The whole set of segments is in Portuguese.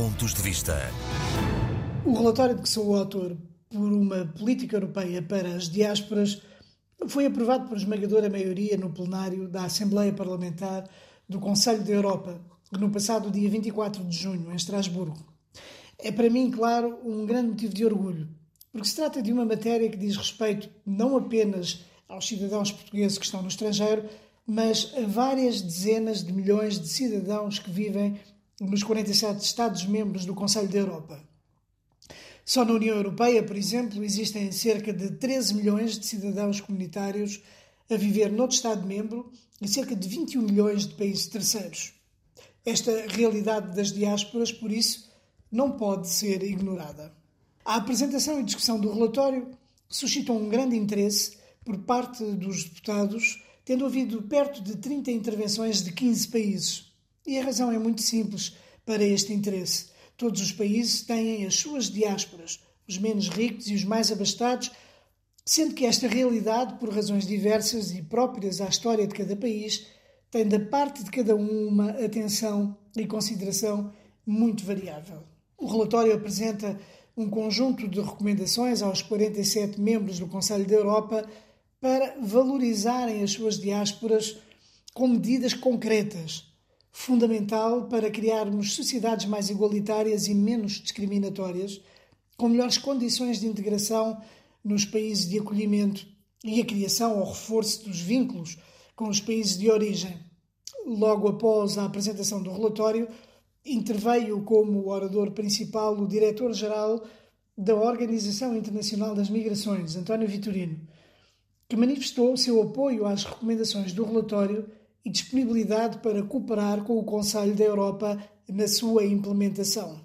Pontos de Vista. O relatório de que sou o autor por uma política europeia para as diásporas foi aprovado por esmagadora maioria no plenário da Assembleia Parlamentar do Conselho da Europa, no passado dia 24 de junho, em Estrasburgo. É para mim, claro, um grande motivo de orgulho, porque se trata de uma matéria que diz respeito não apenas aos cidadãos portugueses que estão no estrangeiro, mas a várias dezenas de milhões de cidadãos que vivem nos 47 Estados-membros do Conselho da Europa. Só na União Europeia, por exemplo, existem cerca de 13 milhões de cidadãos comunitários a viver noutro Estado-membro e cerca de 21 milhões de países terceiros. Esta realidade das diásporas, por isso, não pode ser ignorada. A apresentação e discussão do relatório suscitam um grande interesse por parte dos deputados, tendo havido perto de 30 intervenções de 15 países. E a razão é muito simples para este interesse. Todos os países têm as suas diásporas, os menos ricos e os mais abastados, sendo que esta realidade, por razões diversas e próprias à história de cada país, tem da parte de cada um uma atenção e consideração muito variável. O relatório apresenta um conjunto de recomendações aos 47 membros do Conselho da Europa para valorizarem as suas diásporas com medidas concretas fundamental para criarmos sociedades mais igualitárias e menos discriminatórias, com melhores condições de integração nos países de acolhimento e a criação ou reforço dos vínculos com os países de origem. Logo após a apresentação do relatório, interveio como orador principal o diretor-geral da Organização Internacional das Migrações, António Vitorino, que manifestou o seu apoio às recomendações do relatório e disponibilidade para cooperar com o Conselho da Europa na sua implementação.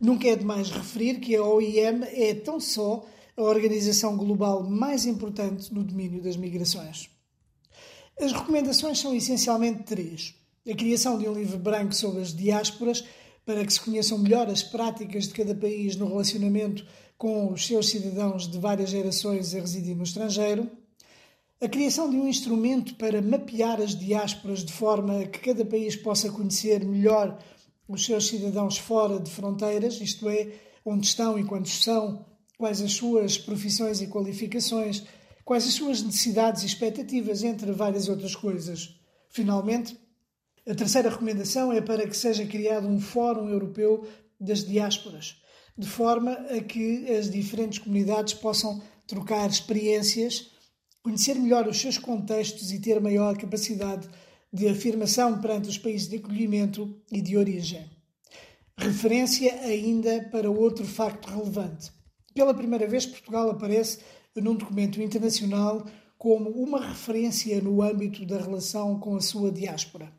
Nunca é demais referir que a OIM é tão só a organização global mais importante no domínio das migrações. As recomendações são essencialmente três: a criação de um livro branco sobre as diásporas, para que se conheçam melhor as práticas de cada país no relacionamento com os seus cidadãos de várias gerações a residir no estrangeiro a criação de um instrumento para mapear as diásporas de forma que cada país possa conhecer melhor os seus cidadãos fora de fronteiras, isto é, onde estão e quantos são, quais as suas profissões e qualificações, quais as suas necessidades e expectativas, entre várias outras coisas. Finalmente, a terceira recomendação é para que seja criado um Fórum Europeu das Diásporas, de forma a que as diferentes comunidades possam trocar experiências conhecer melhor os seus contextos e ter maior capacidade de afirmação perante os países de acolhimento e de origem. Referência ainda para outro facto relevante. Pela primeira vez, Portugal aparece num documento internacional como uma referência no âmbito da relação com a sua diáspora.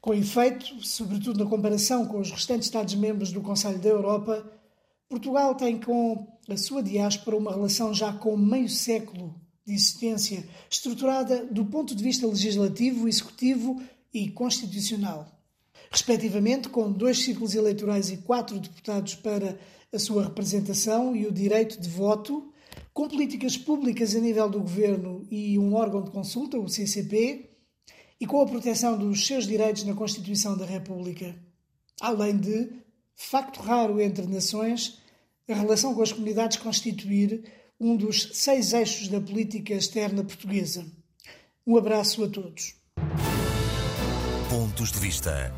Com efeito, sobretudo na comparação com os restantes Estados-membros do Conselho da Europa, Portugal tem com a sua diáspora uma relação já com meio século de existência, estruturada do ponto de vista legislativo, executivo e constitucional. Respectivamente, com dois círculos eleitorais e quatro deputados para a sua representação e o direito de voto, com políticas públicas a nível do governo e um órgão de consulta, o CCP, e com a proteção dos seus direitos na Constituição da República. Além de, facto raro entre nações, a relação com as comunidades constituir um dos seis eixos da política externa portuguesa. Um abraço a todos. Pontos de Vista.